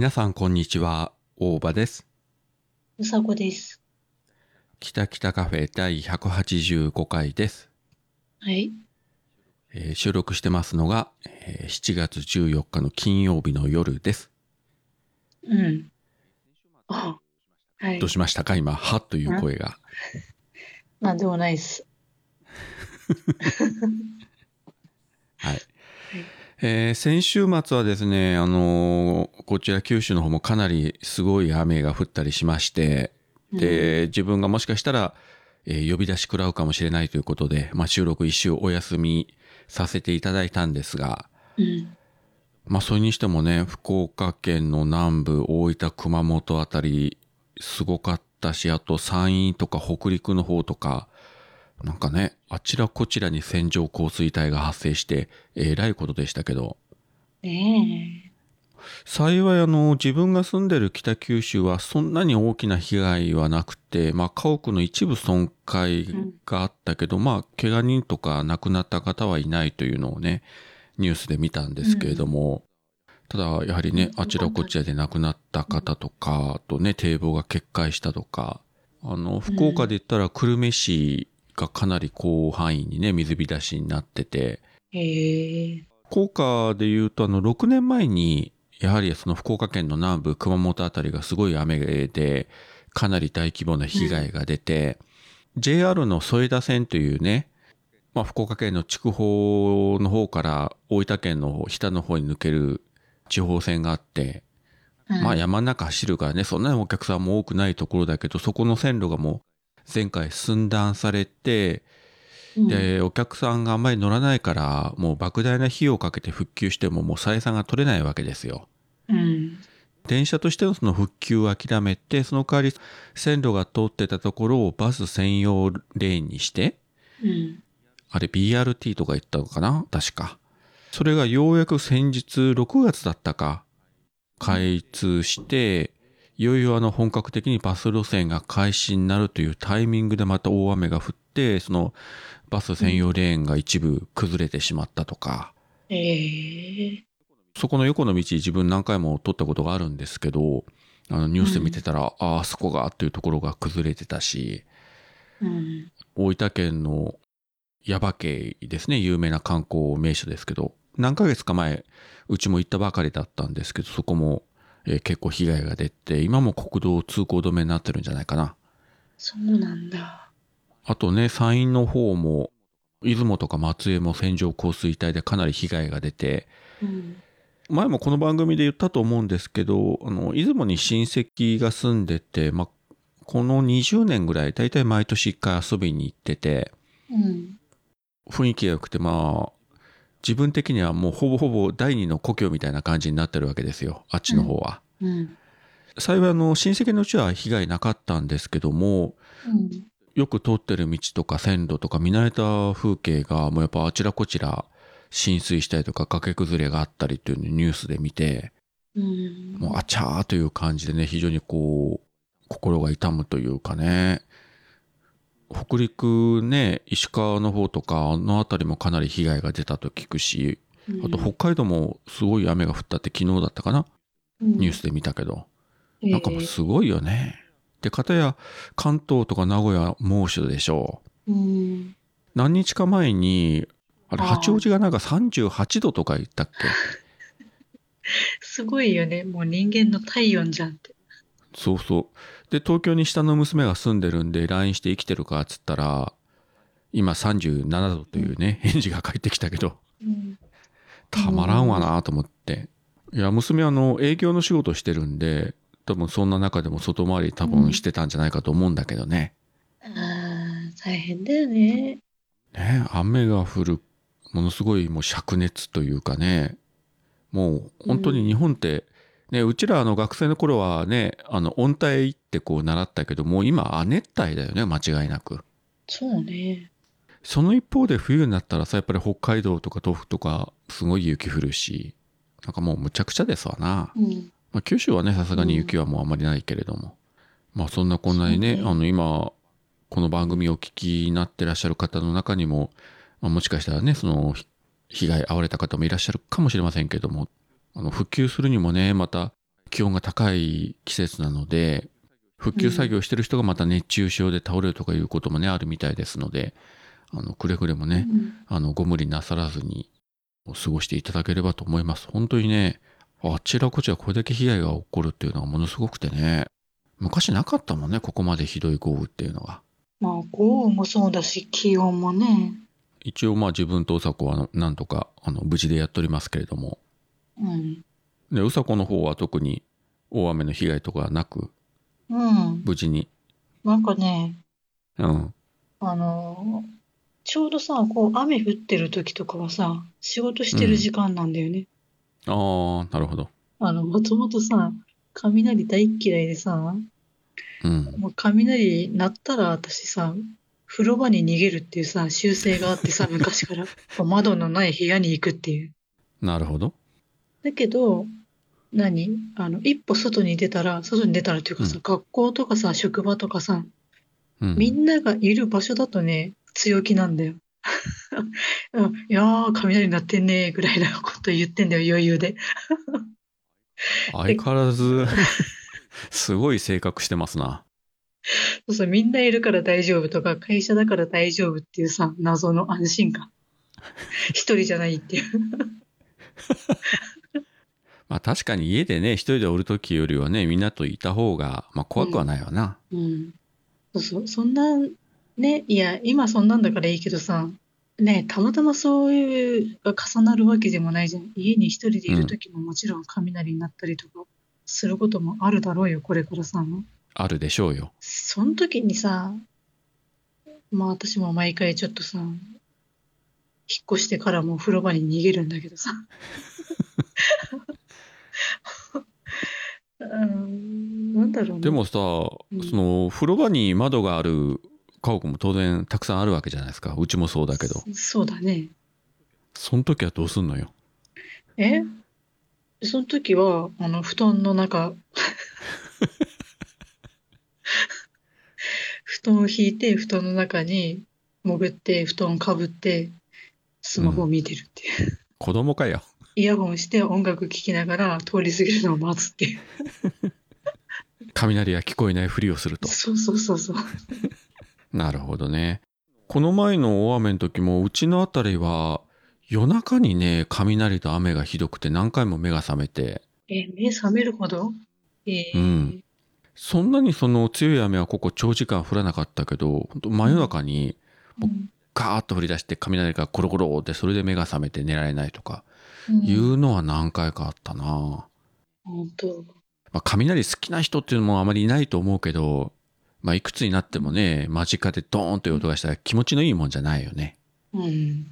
皆さんこんにちは、大場です。うさこです。北北カフェ第185回です。はい。えー収録してますのが、えー7月14日の金曜日の夜です。うん。あ、はいどう。しましたか？今、はという声が。なんでもないです。はい。えー先週末はですね、あのーこちら九州の方もかなりすごい雨が降ったりしまして、で、自分がもしかしたら、えー呼び出し食らうかもしれないということで、まあ、収録一周お休みさせていただいたんですが、うん。まあそれにしてもね、福岡県の南部、大分、熊本あたり、すごかったし、あと山陰とか北陸の方とか、なんかね、あちらこちらに線状降水帯が発生して、えらいことでしたけど、ね幸いあの、自分が住んでる北九州はそんなに大きな被害はなくて、まあ家屋の一部損壊があったけど、まあ怪我人とか亡くなった方はいないというのをね、ニュースで見たんですけれども、ただやはりね、あちらこちらで亡くなった方とか、あとね、堤防が決壊したとか、あの、福岡で言ったら久留米市がかなり広範囲にね、水浸しになってて、え。へえ。福岡で言うと、あの、6年前に、やはりその福岡県の南部、熊本あたりがすごい雨で、かなり大規模な被害が出て、JR の添田線というね、まあ、福岡県の筑豊の方から大分県の北の方に抜ける地方線があって、うんまあ山の中走るからね、そんなにお客さんも多くないところだけど、そこの線路がもう前回寸断されて、うん、で、お客さんがあんまり乗らないから、もう莫大な費用をかけて復旧してももう採算が取れないわけですよ。うん。電車としてのその復旧を諦めて、その代わり線路が通ってたところをバス専用レーンにして、うん。あれ BRT とか言ったのかな？確か。それがようやく先日6月だったか、開通して、いよいよあの本格的にバス路線が開始になるというタイミングでまた大雨が降って、そのバス専用レーンが一部崩れてしまったとか、ええ。そこの横の道自分何回も通ったことがあるんですけど、あのニュースで見てたら、ああ、あそこがっていうところが崩れてたし、うん。大分県の耶馬渓ですね、有名な観光名所ですけど、何ヶ月か前、うちも行ったばかりだったんですけど、そこも、えー結構被害が出て、今も国道通行止めになってるんじゃないかな。そうなんだ。あとね、山陰の方も、出雲とか松江も線状降水帯でかなり被害が出て、うん。前もこの番組で言ったと思うんですけど、あの、出雲に親戚が住んでて、まあ、この20年ぐらい、だいたい毎年一回遊びに行ってて、うん。雰囲気が良くて、まあ、自分的にはもうほぼほぼ第二の故郷みたいな感じになってるわけですよ。あっちの方は。うん。幸いあの、親戚のうちは被害なかったんですけども、うん。よく通ってる道とか線路とか見慣れた風景がもうやっぱあちらこちら浸水したりとか崖崩れがあったりっていうのをニュースで見て、うん。もうあちゃーという感じでね、非常にこう、心が痛むというかね、北陸ね、石川の方とか、あの辺りもかなり被害が出たと聞くし、あと北海道もすごい雨が降ったって昨日だったかな？ニュースで見たけど、なんかもうすごいよね。で、かたや関東とか名古屋猛暑でしょう。うん。何日か前に、あれ、八王子がなんか38度とか言ったっけ？すごいよね。もう人間の体温じゃんって。そうそう。で、東京に下の娘が住んでるんで、LINE して生きてるかっつったら、今37度というね、返事が返ってきたけど、うん。たまらんわなと思って。いや、娘はあの、営業の仕事してるんで、多分そんな中でも外回り多分してたんじゃないかと思うんだけどね。ああ、大変だよね。ね、雨が降る、ものすごいもう灼熱というかね、もう本当に日本って、ね、うちらあの学生の頃はね、あの温帯ってこう習ったけど、もう今亜熱帯だよね、間違いなく。そうね。その一方で冬になったらさ、やっぱり北海道とか東北とかすごい雪降るし、なんかもうむちゃくちゃですわな。うん。まあ、九州はね、さすがに雪はもうあまりないけれども。まあそんなこんなにね、ねあの今、この番組をお聞きになってらっしゃる方の中にも、まあ、もしかしたらね、そのひ被害遭われた方もいらっしゃるかもしれませんけども、あの復旧するにもね、また気温が高い季節なので、復旧作業してる人がまた熱中症で倒れるとかいうこともね、あるみたいですので、あの、くれぐれもね、うんあの、ご無理なさらずに過ごしていただければと思います。本当にね、あちらこちらこれだけ被害が起こるっていうのがものすごくてね、昔なかったもんね、ここまでひどい豪雨っていうのが。まあ、豪雨もそうだし、気温もね。一応まあ自分とうさこはなんとかあの無事でやっておりますけれども、うん。で、うさこの方は特に大雨の被害とかはなく、うん。無事に。なんかね、うん。あのーちょうどさ、こう、雨降ってる時とかはさ、仕事してる時間なんだよね。ああ、なるほど。あの、もともとさ、雷大っ嫌いでさ、うん。もう雷鳴ったら私さ、風呂場に逃げるっていうさ、習性があってさ、昔から。窓のない部屋に行くっていう。なるほど。だけど、何？あの、一歩外に出たら、外に出たらっていうかさ、うん学校とかさ、職場とかさ、うん。みんながいる場所だとね、強気なんだよ。うんいやー、雷鳴ってんねーぐらいなこと言ってんだよ、余裕で。相変わらず、すごい性格してますな。そうそう、みんないるから大丈夫とか、会社だから大丈夫っていうさ、謎の安心感。一人じゃないっていう。まあ確かに家でね、一人でおるときよりはね、みんなといた方が、まあ怖くはないわな。うん。そうそう、そんな、ね、いや、今そんなんだからいいけどさ、ね、たまたまそういうが重なるわけでもないじゃん。家に一人でいるときももちろん雷になったりとかすることもあるだろうよ、これからさ。あるでしょうよ。その時にさ、まあ私も毎回ちょっとさ、引っ越してからも風呂場に逃げるんだけどさ。うん、なんだろうね。でもさ、うんその、風呂場に窓がある家屋も当然たくさんあるわけじゃないですか。うちもそうだけど。そうだね。その時はどうすんのよ？え？その時は、あの、布団の中、布団を引いて、布団の中に潜って、布団かぶって、スマホを見てるっていう。子供かよ。イヤホンして音楽聴きながら通り過ぎるのを待つっていう。雷が聞こえないふりをすると。そうそうそうそう。なるほどね。この前の大雨の時も、うちのあたりは、夜中にね、雷と雨がひどくて何回も目が覚めて、え、目覚めるほど？えーうんそんなにその強い雨はここ長時間降らなかったけど、本当真夜中にうんガーッと降り出して雷がコロコロってそれで目が覚めて寝られないとかうんいうのは何回かあったな。本当。まあ、雷好きな人っていうのもあまりいないと思うけど、まあ、いくつになってもね、間近でドーンという音がしたら気持ちのいいもんじゃないよね。うん。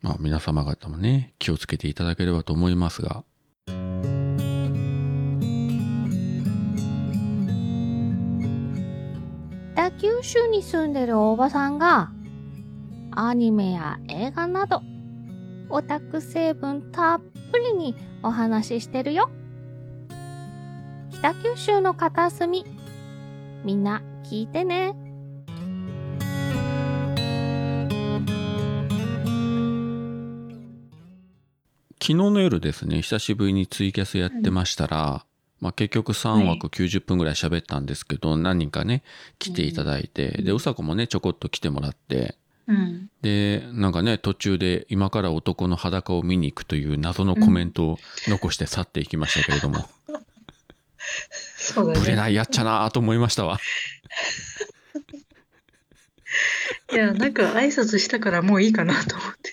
まあ、皆様方もね、気をつけていただければと思いますが。北九州に住んでるおばさんがアニメや映画などオタク成分たっぷりにお話ししてるよ北九州の片隅。みんな聞いてね。昨日の夜ですね、久しぶりにツイキャスやってましたら、まあ結局3枠90分ぐらい喋ったんですけど、何人かね、来ていただいて、うん。で、うさこもね、ちょこっと来てもらって、うん。で、なんかね、途中で今から男の裸を見に行くという謎のコメントを残して去っていきましたけれども、そうだね。ぶれないやっちゃなーと思いましたわ。いや、なんか挨拶したからもういいかなと思って。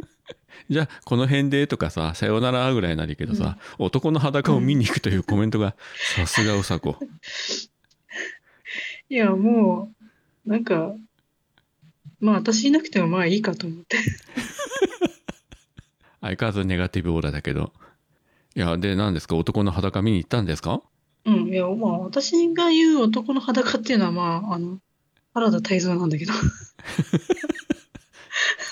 じゃあ、この辺でとかさ、さよならぐらいなりけどさ、男の裸を見に行くというコメントが、さすがうさこ。いや、もう、なんか、まあ私いなくてもまあいいかと思って。相変わらずネガティブオーラだけど。いや、で、何ですか？男の裸見に行ったんですか？うん、いや、まあ私が言う男の裸っていうのはまあ、あの、原田泰造なんだけど。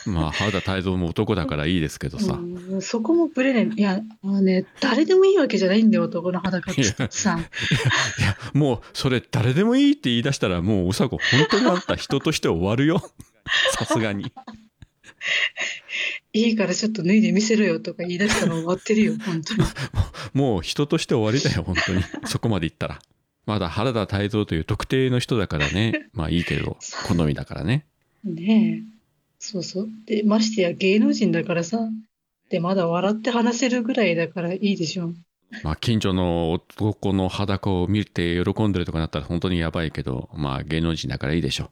まあ、原田泰造も男だからいいですけどさ。うん、そこもブレない。いや、あのね、誰でもいいわけじゃないんだよ、男の裸って言ってさ。いや、もう、それ誰でもいいって言い出したら、もううさこ、本当にあんた人として終わるよ。さすがに。いいからちょっと脱いで見せろよとか言い出したら終わってるよ、本当に。もう人として終わりだよ、本当に。そこまで言ったら。まだ原田泰造という特定の人だからね。まあいいけど、好みだからね。ねえ。そうそう。で、ましてや芸能人だからさ。で、まだ笑って話せるぐらいだからいいでしょ。まあ近所の男の裸を見て喜んでるとかなったら本当にやばいけど、まあ芸能人だからいいでしょ。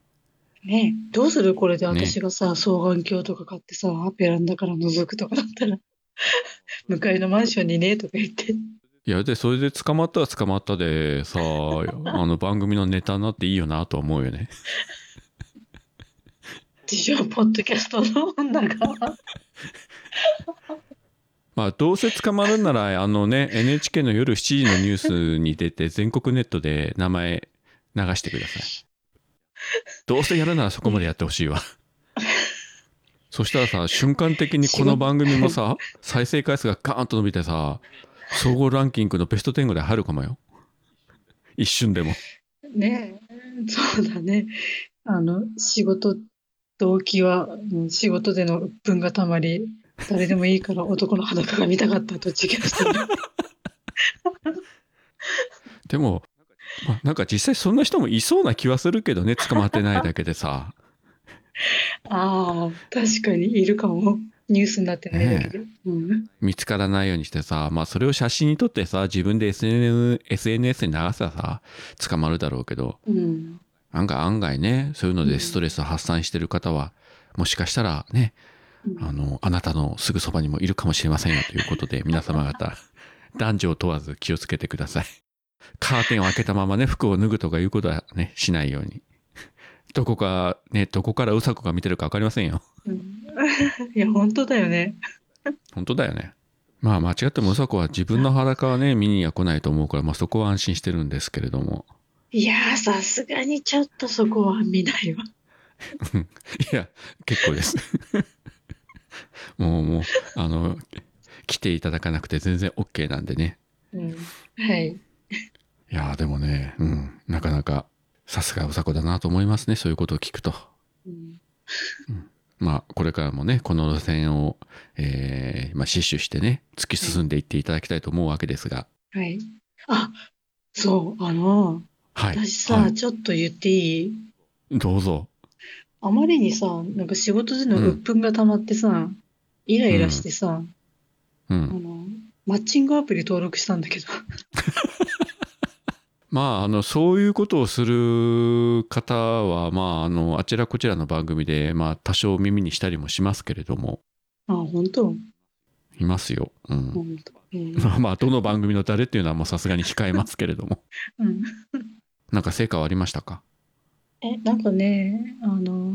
ねえ。どうする？これで私がさ、双眼鏡とか買ってさ、ベランダから覗くとかだったら。向かいのマンションにねとか言って。いや、で、それで捕まったら捕まったでさ、あの番組のネタになっていいよなとは思うよね。でしょ、ポッドキャストの女が。まあ、どうせ捕まるんなら、あのね、NHK の夜7時のニュースに出て、全国ネットで名前流してください。どうせやるならそこまでやってほしいわ。そしたらさ、瞬間的にこの番組もさ、再生回数がガーンと伸びてさ、総合ランキングのベスト10ぐらい入るかもよ。一瞬でも。ねえ、そうだね。あの、仕事、動機は、うん仕事での鬱憤がたまり、誰でもいいから男の裸が見たかったと自供してる。でも、まあ、なんか実際そんな人もいそうな気はするけどね、捕まってないだけでさ。ああ、確かにいるかも。ニュースになってないだけで。うん。見つからないようにしてさ、まあそれを写真に撮ってさ、自分で SNS, SNS に流せばさ、捕まるだろうけど、うん。案外案外ね、そういうのでストレスを発散してる方は、もしかしたらね、あの、あなたのすぐそばにもいるかもしれませんよということで、皆様方、男女を問わず気をつけてください。カーテンを開けたままね、服を脱ぐとかいうことはね、しないように。どこか、ね、どこからうさこが見てるかわかりませんよ。うん いや、本当だよね。本当だよね。まあ間違ってもうさこは自分の裸はね、見には来ないと思うから、まあそこは安心してるんですけれども。いやー、さすがにちょっとそこは見ないわ。いや、結構です。もう、もう、あの、来ていただかなくて全然 OK なんでね。うん。はい。いやーでもね、うん、なかなか、さすがうさこだなと思いますね、そういうことを聞くと。うんまあ、これからもね、この路線を、えー、まあ、死守してね、突き進んでいっていただきたいと思うわけですが。はい。あ、そう、あの、はい。私さ、はいちょっと言っていい？どうぞ。あまりにさ、なんか仕事での鬱憤が溜まってさ、イライラしてさ、あうん。の、マッチングアプリ登録したんだけど。まあ、あの、そういうことをする方は、まあ、あの、あちらこちらの番組で、まあ、多少耳にしたりもしますけれども、あ、本当？いますよ。うん。まあ、どの番組の誰っていうのはもうさすがに控えますけれども。うん なんか成果はありましたか？え、なんかね、あの、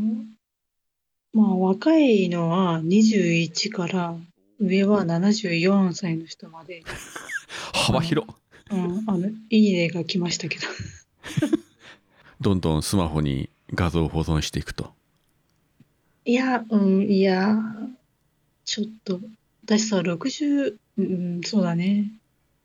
まあ若いのは21から上は74歳の人まで、幅広。うん、あの、いいねが来ましたけど。どんどんスマホに画像を保存していくと。いや、うん、いや、ちょっと、私さ、60、うん、そうだね。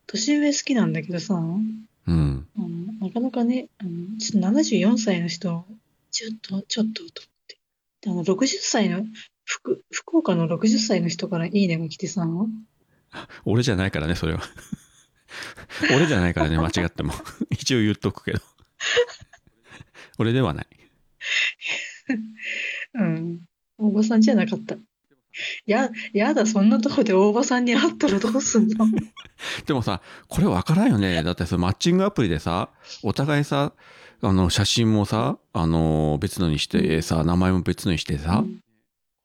年上好きなんだけどさ、うん。あのなかなかね、あのちょっと74歳の人、ちょっと、ちょっと、と思って。であの、60歳の、福、福岡の60歳の人からいいねが来てさ、俺じゃないからね、それは。俺じゃないからね、間違っても。一応言っとくけど。俺ではない。うん。おばさんじゃなかった。や、やだ、そんなとこで大場さんに会ったらどうすんの？でもさ、これわからんよね。だってさ、マッチングアプリでさ、お互いさ、あの、写真もさ、あの、別のにしてさ、名前も別のにしてさ、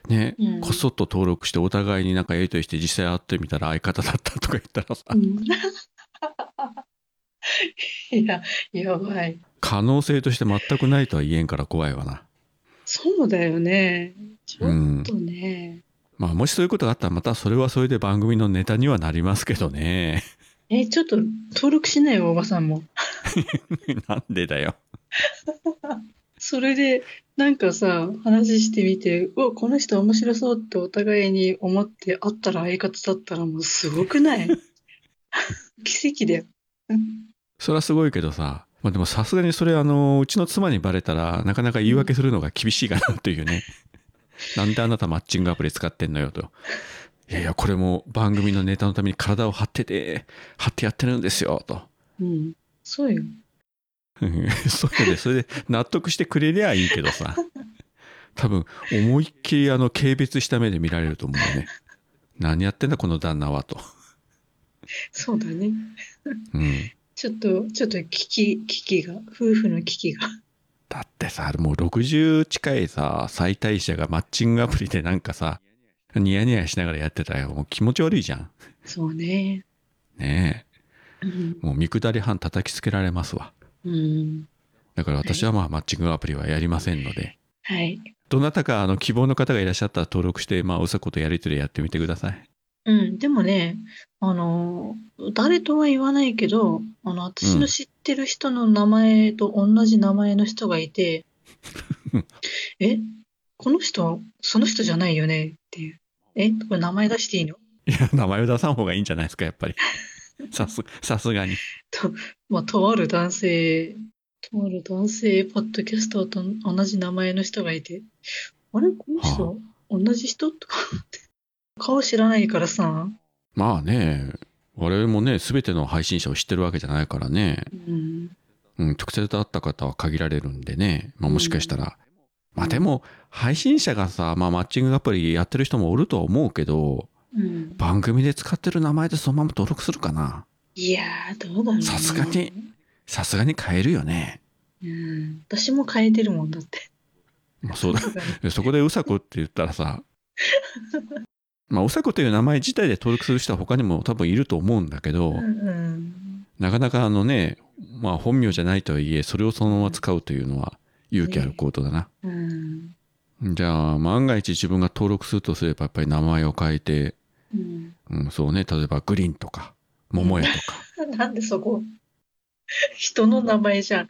ね、うんこそっと登録してお互いになんかやりとりして実際会ってみたら相方だったとか言ったらさ、うん。いや、やばい。可能性として全くないとは言えんから怖いわな。そうだよね。ちょうんっ。とね。まあ、もしそういうことがあったらまたそれはそれで番組のネタにはなりますけどね。え、ちょっと登録しないよ、おばさんも。なんでだよ。それで、なんかさ、話してみて、うわ、この人面白そうってお互いに思って会ったら相方だったらもうすごくない？奇跡だよ。それはすごいけどさ、まあでもさすがにそれあの、うちの妻にバレたらなかなか言い訳するのが厳しいかなというね。なんであなたマッチングアプリ使ってんのよと。いやいや、これも番組のネタのために体を張ってて、張ってやってるんですよ、と。うん。そうよ。う んそうで、それで納得してくれりゃいいけどさ。多分、思いっきりあの、軽蔑した目で見られると思うね。何やってんだ、この旦那は、と。そうだね。うん。ちょっと、ちょっと危機、危機が、夫婦の危機が。だってさ、もう60近いさ、最大者がマッチングアプリでなんかさ、ニヤニヤしながらやってたらもう気持ち悪いじゃん。そうね。ねうんえ。。もう見下り班叩きつけられますわ。うん。だから私はまあマッチングアプリはやりませんので、はい。どなたかあの希望の方がいらっしゃったら登録して、まあうさことやりとりやってみてください。うん。でもね、あの、誰とは言わないけど、あの、私の知ってる人の名前と同じ名前の人がいて、え、この人はその人じゃないよね？っていう。え、これ名前出していいの？いや、名前を出さん方がいいんじゃないですか、やっぱり。さす、さすがに。と、まあ、とある男性、とある男性、ポッドキャスターと同じ名前の人がいて、あれ？この人、同じ人？とか思って。顔知らないからさ、まあね、我々もね、すべての配信者を知ってるわけじゃないからね、うん、うん、直接会った方は限られるんでね、まあもしかしたら、まあでも、配信者がさ、まあマッチングアプリやってる人もおるとは思うけど、うん。番組で使ってる名前でそのまま登録するかないやー、どうだろうね。さすがに。さすがに変えるよね。うん。私も変えてるもんだって。まあそうだそこでうさこって言ったらさ、まあうさこという名前自体で登録する人は他にも多分いると思うんだけど、うんうん。なかなかあのね、まあ本名じゃないとはいえ、それをそのまま使うというのは勇気ある行動だな。うん。じゃあ、万が一自分が登録するとすれば、やっぱり名前を変えて、うん。うん、そうね、例えばグリーンとか、桃屋とか、なんでそこ、人の名前じゃん。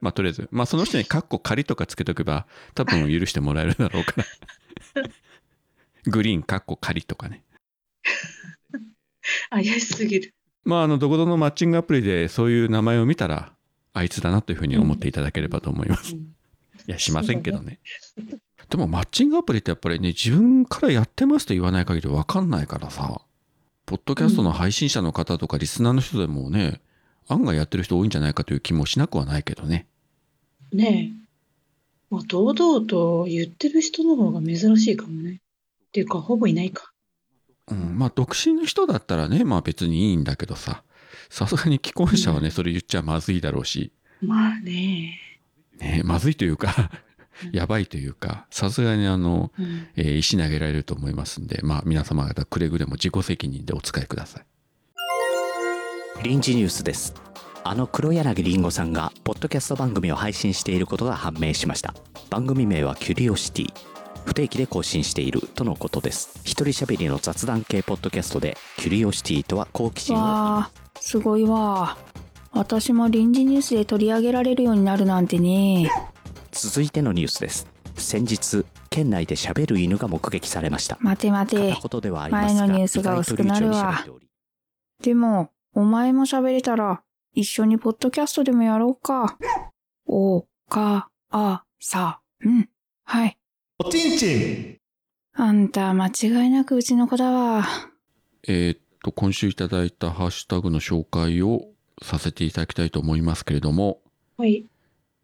まあとりあえず、まあその人にカッコ仮とかつけとけば、多分許してもらえるだろうから。グリーンカッコ仮とかね。怪しすぎる。まああの、どこぞのマッチングアプリでそういう名前を見たら、あいつだなというふうに思っていただければと思います。うんいや、しませんけどね。でもマッチングアプリってやっぱりね、自分からやってますと言わない限りわかんないからさ、ポッドキャストの配信者の方とかリスナーの人でもね、案外やってる人多いんじゃないかという気もしなくはないけどね。ねえ。まあ、堂々と言ってる人の方が珍しいかもね。っていうか、ほぼいないか。うん、まあ独身の人だったらね、まあ別にいいんだけどさ、さすがに既婚者はね、それ言っちゃまずいだろうし、まあね。ね、まずいというか、やばいというか、さすがにあの、うん。えー石投げられると思いますんで、まあ皆様方くれぐれも自己責任でお使いください。臨時ニュースですあの黒柳りんごさんがポッドキャスト番組を配信していることが判明しました番組名はキュリオシティ不定期で更新しているとのことです一人喋りの雑談系ポッドキャストでキュリオシティとは好奇心をすごいわ。私も臨時ニュースで取り上げられるようになるなんてね。続いてのニュースです先日県内で喋る犬が目撃されました待て待て前のニュースが薄くなるわでも、お前も喋れたら、一緒にポッドキャストでもやろうか。お、か、あ、さ、うん。はい。おちんちんあんた、間違いなくうちの子だわ。えーっと、今週いただいたハッシュタグの紹介をさせていただきたいと思いますけれども、はい。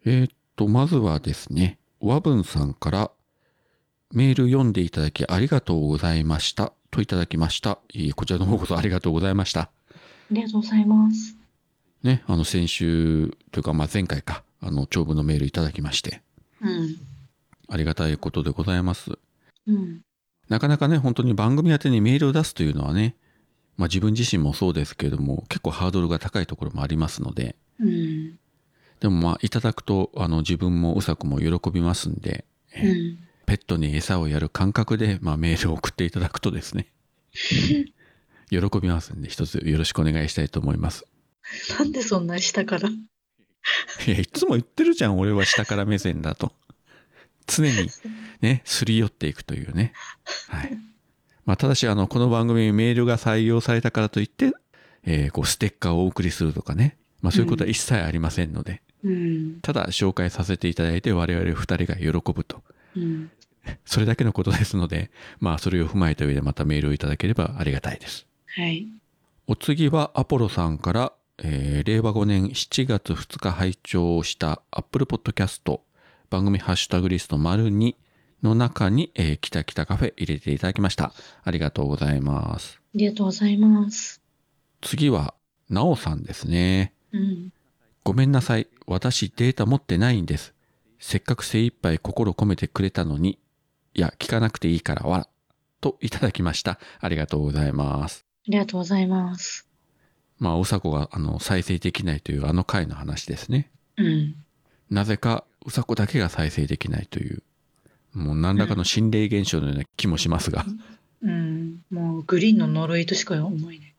えーっと、まずはですね、和文さんからメール読んでいただきありがとうございましたといただきました。こちらの方こそありがとうございました。ありがとうございます。ね、あの先週というか、まあ前回か、あの長文のメールいただきまして、うん。ありがたいことでございます。うん。なかなかね、本当に番組宛てにメールを出すというのはね、まあ自分自身もそうですけれども、結構ハードルが高いところもありますので、うん。でもまあいただくと、あの自分もうさこも喜びますんで、えうん。ペットに餌をやる感覚で、まあ、メールを送っていただくとですね、喜びますんで、一つよろしくお願いしたいと思います。なんでそんな下から？いや、いつも言ってるじゃん、俺は下から目線だと。常にね、すり寄っていくというね。はい。まあ、ただし、あの、この番組にメールが採用されたからといって、えーこう、ステッカーをお送りするとかね。まあ、そういうことは一切ありませんので、うん。ただ紹介させていただいて我々二人が喜ぶとうん。それだけのことですので、まあそれを踏まえた上でまたメールをいただければありがたいです。はい。お次はアポロさんから、えー令和5年7月2日拝聴した Apple Podcast 番組ハッシュタグリスト丸2の中に、えー、キタキタカフェ入れていただきました。ありがとうございます。ありがとうございます。次は、なおさんですね。うん。ごめんなさい。私データ持ってないんです。せっかく精一杯心込めてくれたのに、いや、聞かなくていいからわら。といただきました。ありがとうございます。ありがとうございます。まあ、おさこが、あの、再生できないというあの回の話ですね。うん。なぜか、うさこだけが再生できないという、もう何らかの心霊現象のような気もしますが、うん。もう、グリーンの呪いとしか思えない。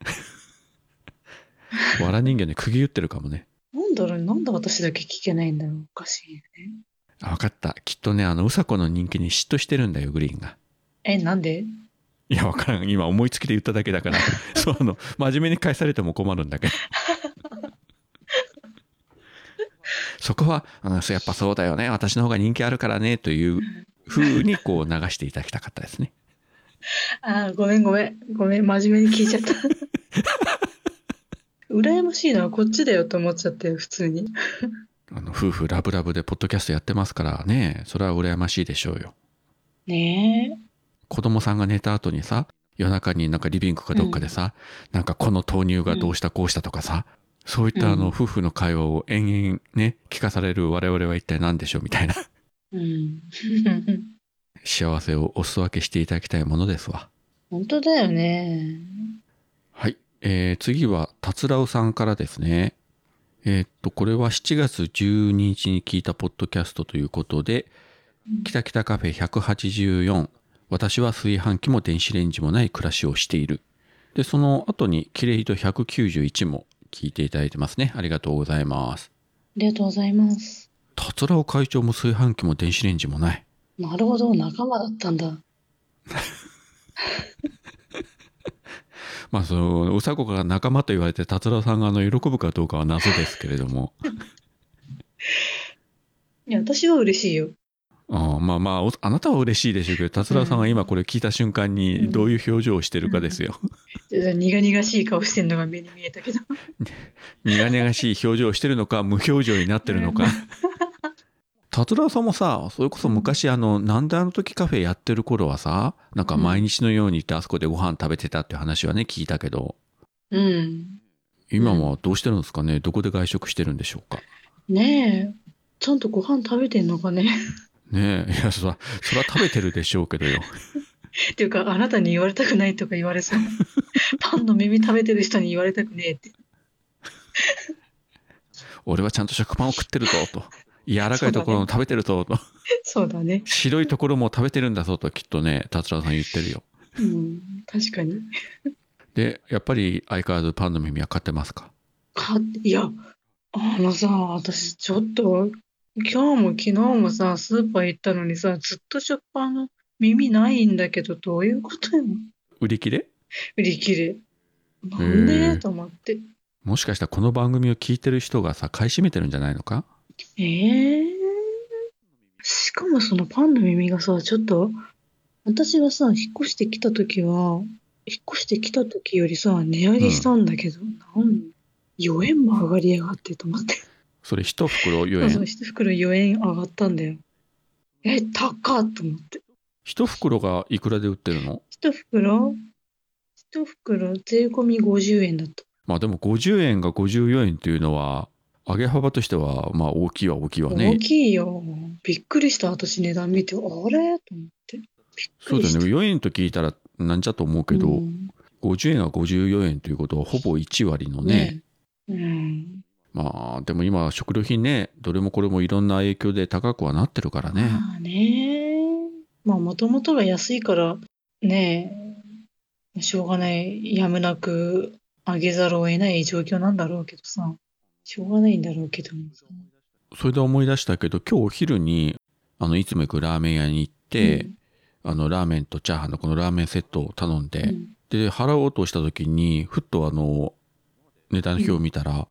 わら人形に釘打ってるかもね。なんだろう、なんで私だけ聞けないんだろう。おかしいよね。あ、わかった。きっとね、あの、うさこの人気に嫉妬してるんだよ、グリーンが。え、なんで？いや、わからん。今思いつきで言っただけだから。そう、あの、真面目に返されても困るんだけど。そこは、うん、そうやっぱそうだよね。私の方が人気あるからね、という風にこう流していただきたかったですね。あーごめんごめん。ごめん、真面目に聞いちゃった。羨ましいのはこっちだよと思っちゃって、普通に。あの、夫婦ラブラブでポッドキャストやってますからね。それは羨ましいでしょうよ。ね子供さんが寝た後にさ、夜中になんかリビングかどっかでさ、なんかこの豆乳がどうしたこうしたとかさ、そういったあの、うん夫婦の会話を延々ね、聞かされる我々は一体何でしょうみたいな。え。うん。幸せをお裾分けしていただきたいものですわ。本当だよね。はい。えー、次は、達郎さんからですね。えーっと、これは7月12日に聞いたポッドキャストということで、キタキタカフェ184、私は炊飯器も電子レンジもない暮らしをしている。で、その後に、キレイと191も聞いていただいてますね。ありがとうございます。ありがとうございます。達郎会長も炊飯器も電子レンジもない。なるほど、仲間だったんだ。まあ、その、うさこが仲間と言われて、達郎さんがあの、喜ぶかどうかは謎ですけれども。いや、私は嬉しいよ。ああまあまあお、あなたは嬉しいでしょうけど、達郎さんは今これ聞いた瞬間にどういう表情をしてるかですよ。苦々しい顔してんのが目に見えたけど。苦々しい表情をしてるのか、無表情になってるのか。達郎さんもさ、それこそ昔あの、なんであの時カフェやってる頃はさ、なんか毎日のように行ってあそこでご飯食べてたって話はね、聞いたけど、うん。今はどうしてるんですかね？どこで外食してるんでしょうか？ねえ。ちゃんとご飯食べてんのかね？ねえ、いや、そら、そら食べてるでしょうけどよ。っていうか、あなたに言われたくないとか言われそう。パンの耳食べてる人に言われたくねえって。俺はちゃんと食パンを食ってるぞ、と。柔らかいところも食べてるぞ、と。そうだね。白いところも食べてるんだぞときっとね、達郎さん言ってるよ。うん。確かに。で、やっぱり相変わらずパンの耳は買ってますか？か、いや、あのさ、私ちょっと、今日も昨日もさ、スーパー行ったのにさ、ずっと食パンの耳ないんだけど、どういうことよ。売り切れ？売り切れ。なんへで？えと思って。もしかしたらこの番組を聞いてる人がさ、買い占めてるんじゃないのか？ええしかもそのパンの耳がさ、ちょっと、私がさ、引っ越してきた時は、引っ越してきた時よりさ、値上げしたんだけど、なん、4円も上がりやがってと思って。それ一袋4そうそう、円。一袋4円上がったんだよ。え、高っと思って。一袋がいくらで売ってるの？一袋？一袋税込み50円だった。まあでも50円が54円っていうのは、上げ幅としては、まあ大きいは大きいわ大ね。きいよ。びっくりした、私値段見て、あれ？と思って。そうだよね。4円と聞いたらなんじゃと思うけど、うん50円が54円ということはほぼ1割のね。うん。まあでも今食料品ね、どれもこれもいろんな影響で高くはなってるからね。まあね。まあ、もともとが安いから、ねえ、しょうがない、やむなく上げざるを得ない状況なんだろうけどさ。しょうがないんだろうけど。それで思い出したけど、今日お昼に、あの、いつも行くラーメン屋に行って、あの、ラーメンとチャーハンのこのラーメンセットを頼んで、うんで、払おうとした時に、ふっとあの、値段表を見たら、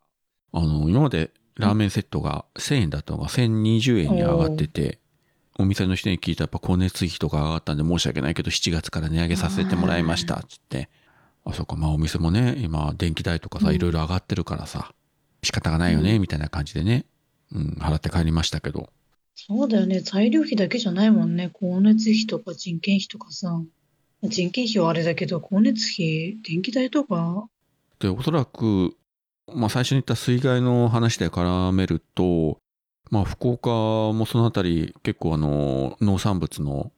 あの、今までラーメンセットが1000円だったのが1020円に上がってて、お店の人に聞いたらやっぱ光熱費とか上がったんで申し訳ないけど7月から値上げさせてもらいましたっつって。あ、そっか、まあお店もね、今電気代とかさ、うんいろいろ上がってるからさ、仕方がないよね、みたいな感じでね、うん、払って帰りましたけど。そうだよね。材料費だけじゃないもんね。光熱費とか人件費とかさ。人件費はあれだけど、光熱費、電気代とか。で、おそらく、まあ最初に言った水害の話で絡めると、まあ福岡もそのあたり結構あの農産物の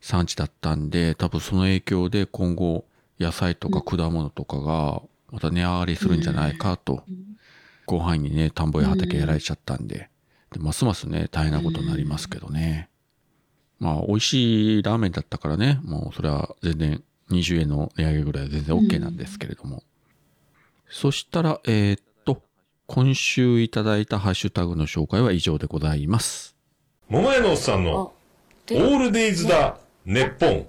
産地だったんで、多分その影響で今後野菜とか果物とかがまた値上がりするんじゃないかと、広範囲にね、田んぼや畑やられちゃったんで、でますますね、大変なことになりますけどね。まあ美味しいラーメンだったからね、もうそれは全然20円の値上げぐらいは全然 OK なんですけれども。そしたら、えーっと、今週いただいたハッシュタグの紹介は以上でございます。桃屋のおっさんのオールデイズだ、ネッポン。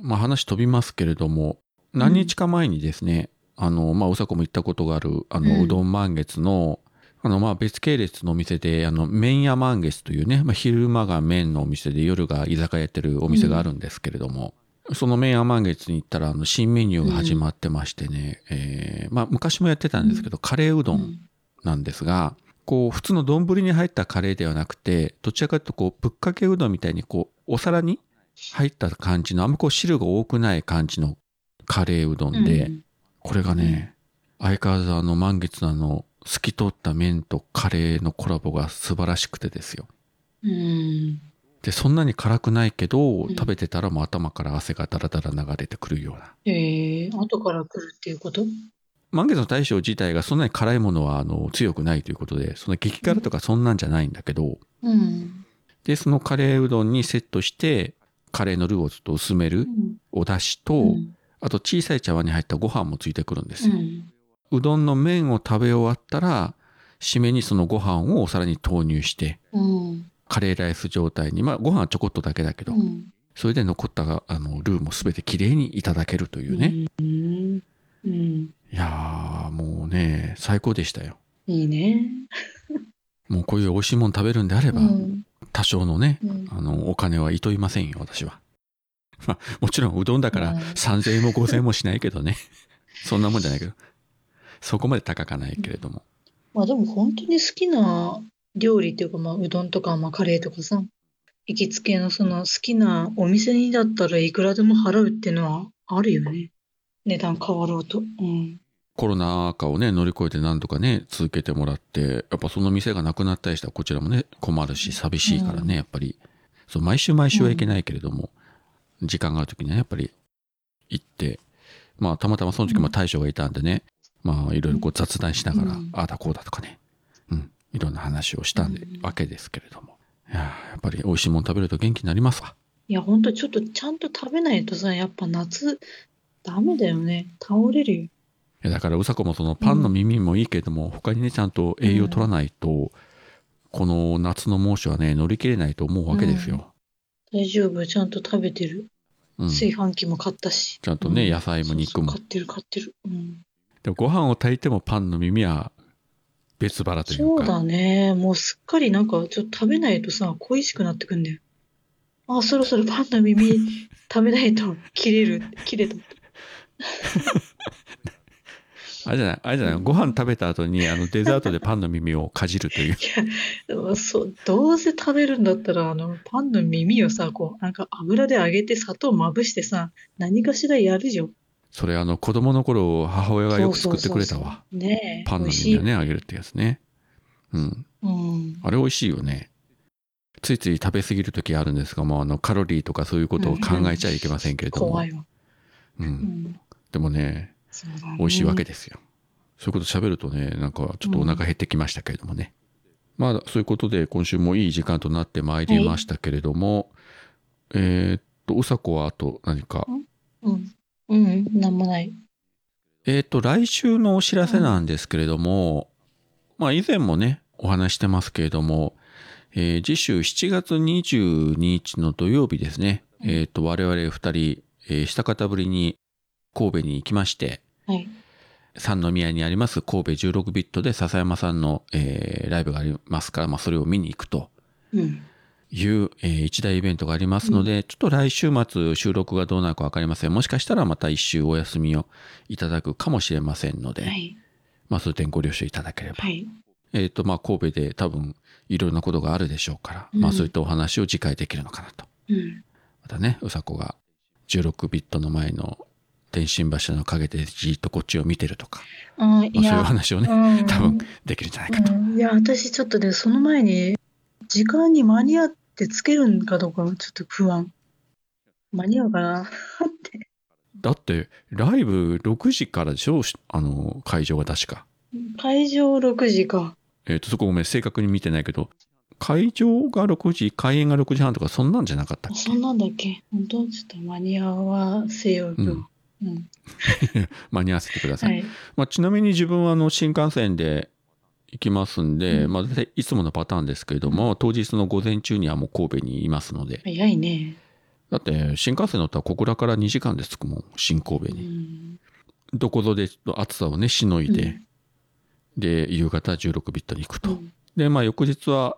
まあ話飛びますけれども、何日か前にですね、あの、まあ、うさこも行ったことがある、あの、うんうどん満月の、あの、まあ、別系列のお店で、あの、麺屋満月というね、まあ、昼間が麺のお店で夜が居酒屋やってるお店があるんですけれども、その麺屋満月に行ったら、あの、新メニューが始まってましてね、えーまあ、昔もやってたんですけど、カレーうどんなんですが、こう、普通の丼に入ったカレーではなくて、どちらかというと、こう、ぶっかけうどんみたいに、こう、お皿に入った感じの、あんまこう、汁が多くない感じのカレーうどんで、うんこれがね、相変わらずあの、満月のあの、透き通った麺とカレーのコラボが素晴らしくてですよ。うん。で、そんなに辛くないけど、ん食べてたらもう頭から汗がダラダラ流れてくるような。えー、後から来るっていうこと？満月の大将自体がそんなに辛いものはあの強くないということで、その激辛とかそんなんじゃないんだけど、うん。で、そのカレーうどんにセットして、カレーのルーをちょっと薄めるお出汁と、うんあと小さい茶碗に入ったご飯もついてくるんですよ。うん。うどんの麺を食べ終わったら、締めにそのご飯をお皿に投入して、うん。カレーライス状態に、まあご飯はちょこっとだけだけど、うん。それで残ったあのルーもすべてきれいにいただけるというね。いやー、もうね、最高でしたよ。いいね。もうこういう美味しいもの食べるんであれば、うん。多少のね、うんあの、お金はいといませんよ、私は。まあ、もちろんうどんだからうん3000円も5000円もしないけどね。そんなもんじゃないけど。そこまで高かないけれども。まあでも本当に好きな料理っていうか、まあうどんとか、まあカレーとかさ、行きつけのその好きなお店にだったらいくらでも払うっていうのはあるよね。値段変わろうと。うん。コロナ禍をね、乗り越えて何とかね、続けてもらって、やっぱその店がなくなったりしたらこちらもね、困るし、寂しいからね、うんやっぱり。そう、毎週毎週はいけないけれども、時間がある時にはねやっぱり行って、まあ、たまたまその時も大将がいたんでね、まあ、いろいろこう雑談しながら、うんああだこうだとかね、うん、いろんな話をしたんで、うんわけですけれども。いやーやっぱり美味しいもの食べると元気になりますわ。いや、ほんとちょっとちゃんと食べないとさ、やっぱ夏、ダメだよね。倒れるよ。いやだから、うさこもそのパンの耳もいいけれども、他にね、ちゃんと栄養取らないと、この夏の猛暑はね、乗り切れないと思うわけですよ。大丈夫。ちゃんと食べてる。うん。炊飯器も買ったし。ちゃんとねうん野菜も肉もそうそう買ってる買ってる。うん。でもご飯を炊いてもパンの耳は別腹というか。そうだね。もうすっかりなんかちょっと食べないとさ、恋しくなってくんだよ。あ、そろそろパンの耳食べないと切れる、切れた。あれじゃない、あれじゃない、ご飯食べた後にあのデザートでパンの耳をかじるという。でもそう、どうせ食べるんだったら、あの、パンの耳をさ、こう、なんか油で揚げて砂糖まぶしてさ、何かしらやるじゃん。それあの子供の頃母親がよく作ってくれたわ。そうそうそうねえ。パンの耳をね、あげるってやつね。うん。うん。あれ美味しいよね。ついつい食べ過ぎる時あるんですが、もうあのカロリーとかそういうことを考えちゃいけませんけれども。怖いわ。う。うんん。でもね、ね。美味しいわけですよ。そういうこと喋るとね、なんかちょっとお腹減ってきましたけれどもね。まあ、そういうことで今週もいい時間となってまいりましたけれども、えーっと、うさこはあと何か？うん。うん、なんもない。えーっと、来週のお知らせなんですけれども、まあ以前もね、お話してますけれども、えー次週7月22日の土曜日ですね、えーっと、我々二人、えー、下方ぶりに神戸に行きまして、はい。三宮にあります神戸16ビットで笹山さんの、えーライブがありますから、まあそれを見に行くとうん。いう、えー一大イベントがありますので、ちょっと来週末収録がどうなるかわかりません。もしかしたらまた一週お休みをいただくかもしれませんので、はい。まあそういう点ご了承いただければ。はい。えっ、と、まあ神戸で多分いろんなことがあるでしょうから、うんまあそういったお話を次回できるのかなと。うん。またね、うさこが16ビットの前の電信柱の陰でじーっとこっちを見てるとか、あいまあ、そういうや、話をね、うん多分できるんじゃないかと。うんいや、私ちょっとね、その前に、時間に間に合ってつけるんかどうかちょっと不安。間に合うかなって。だって、ライブ6時からでしょ？あの、会場が確か。会場6時か。えっ、と、そこごめん、正確に見てないけど、会場が6時、開演が6時半とか、そんなんじゃなかったっけ？そんなんだっけ？本当？ちょっと間に合わせようと。うんうん。間に合わせてください。はい。まあ、ちなみに自分はあの新幹線で行きますんで、うんまあ、いつものパターンですけれども、当日の午前中にはもう神戸にいますので、早いね。だって新幹線乗ったら小倉から2時間で着くもん、新神戸うに。ん。どこぞで暑さをね、しのいで、うんで、夕方16ビットに行くと。うんで、まあ翌日は、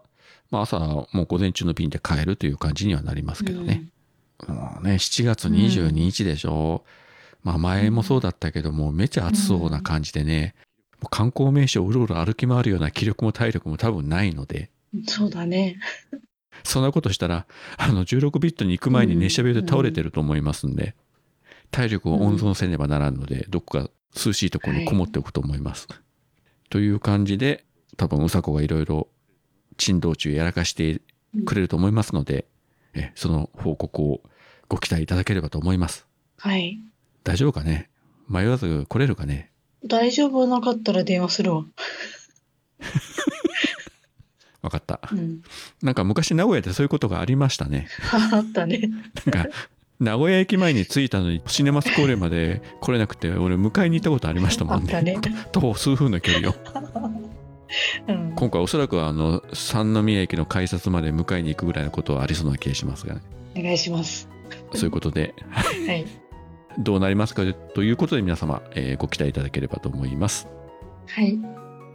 まあ朝もう午前中の便で帰るという感じにはなりますけどね。もうね、7月22日でしょ。まあ前もそうだったけども、めちゃ暑そうな感じでね、もう観光名所をうろうろ歩き回るような気力も体力も多分ないので、うんそうだね。そんなことしたら、あの16ビットに行く前に熱射病で倒れてると思いますんで、体力を温存せねばならんので、どこか涼しいところにこもっておくと思います。という感じで、多分うさこがいろいろ珍道中やらかしてくれると思いますので、えその報告をご期待いただければと思います。はい。大丈夫かね？迷わず来れるかね？大丈夫なかったら電話するわ。わかった。うん。なんか昔名古屋でそういうことがありましたね。あったね。なんか、名古屋駅前に着いたのにシネマスコーレまで来れなくて、俺迎えに行ったことありましたもんあったねね。徒歩数分の距離を。うん。今回おそらくあの、三宮駅の改札まで迎えに行くぐらいのことはありそうな気がしますがね。お願いします。そういうことで、はい。どうなりますかということで皆様、えーご期待いただければと思います。はい。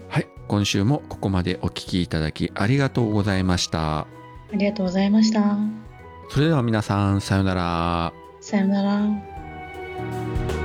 はい。今週もここまでお聞きいただきありがとうございました。ありがとうございました。それでは皆さん、さようなら。さよなら。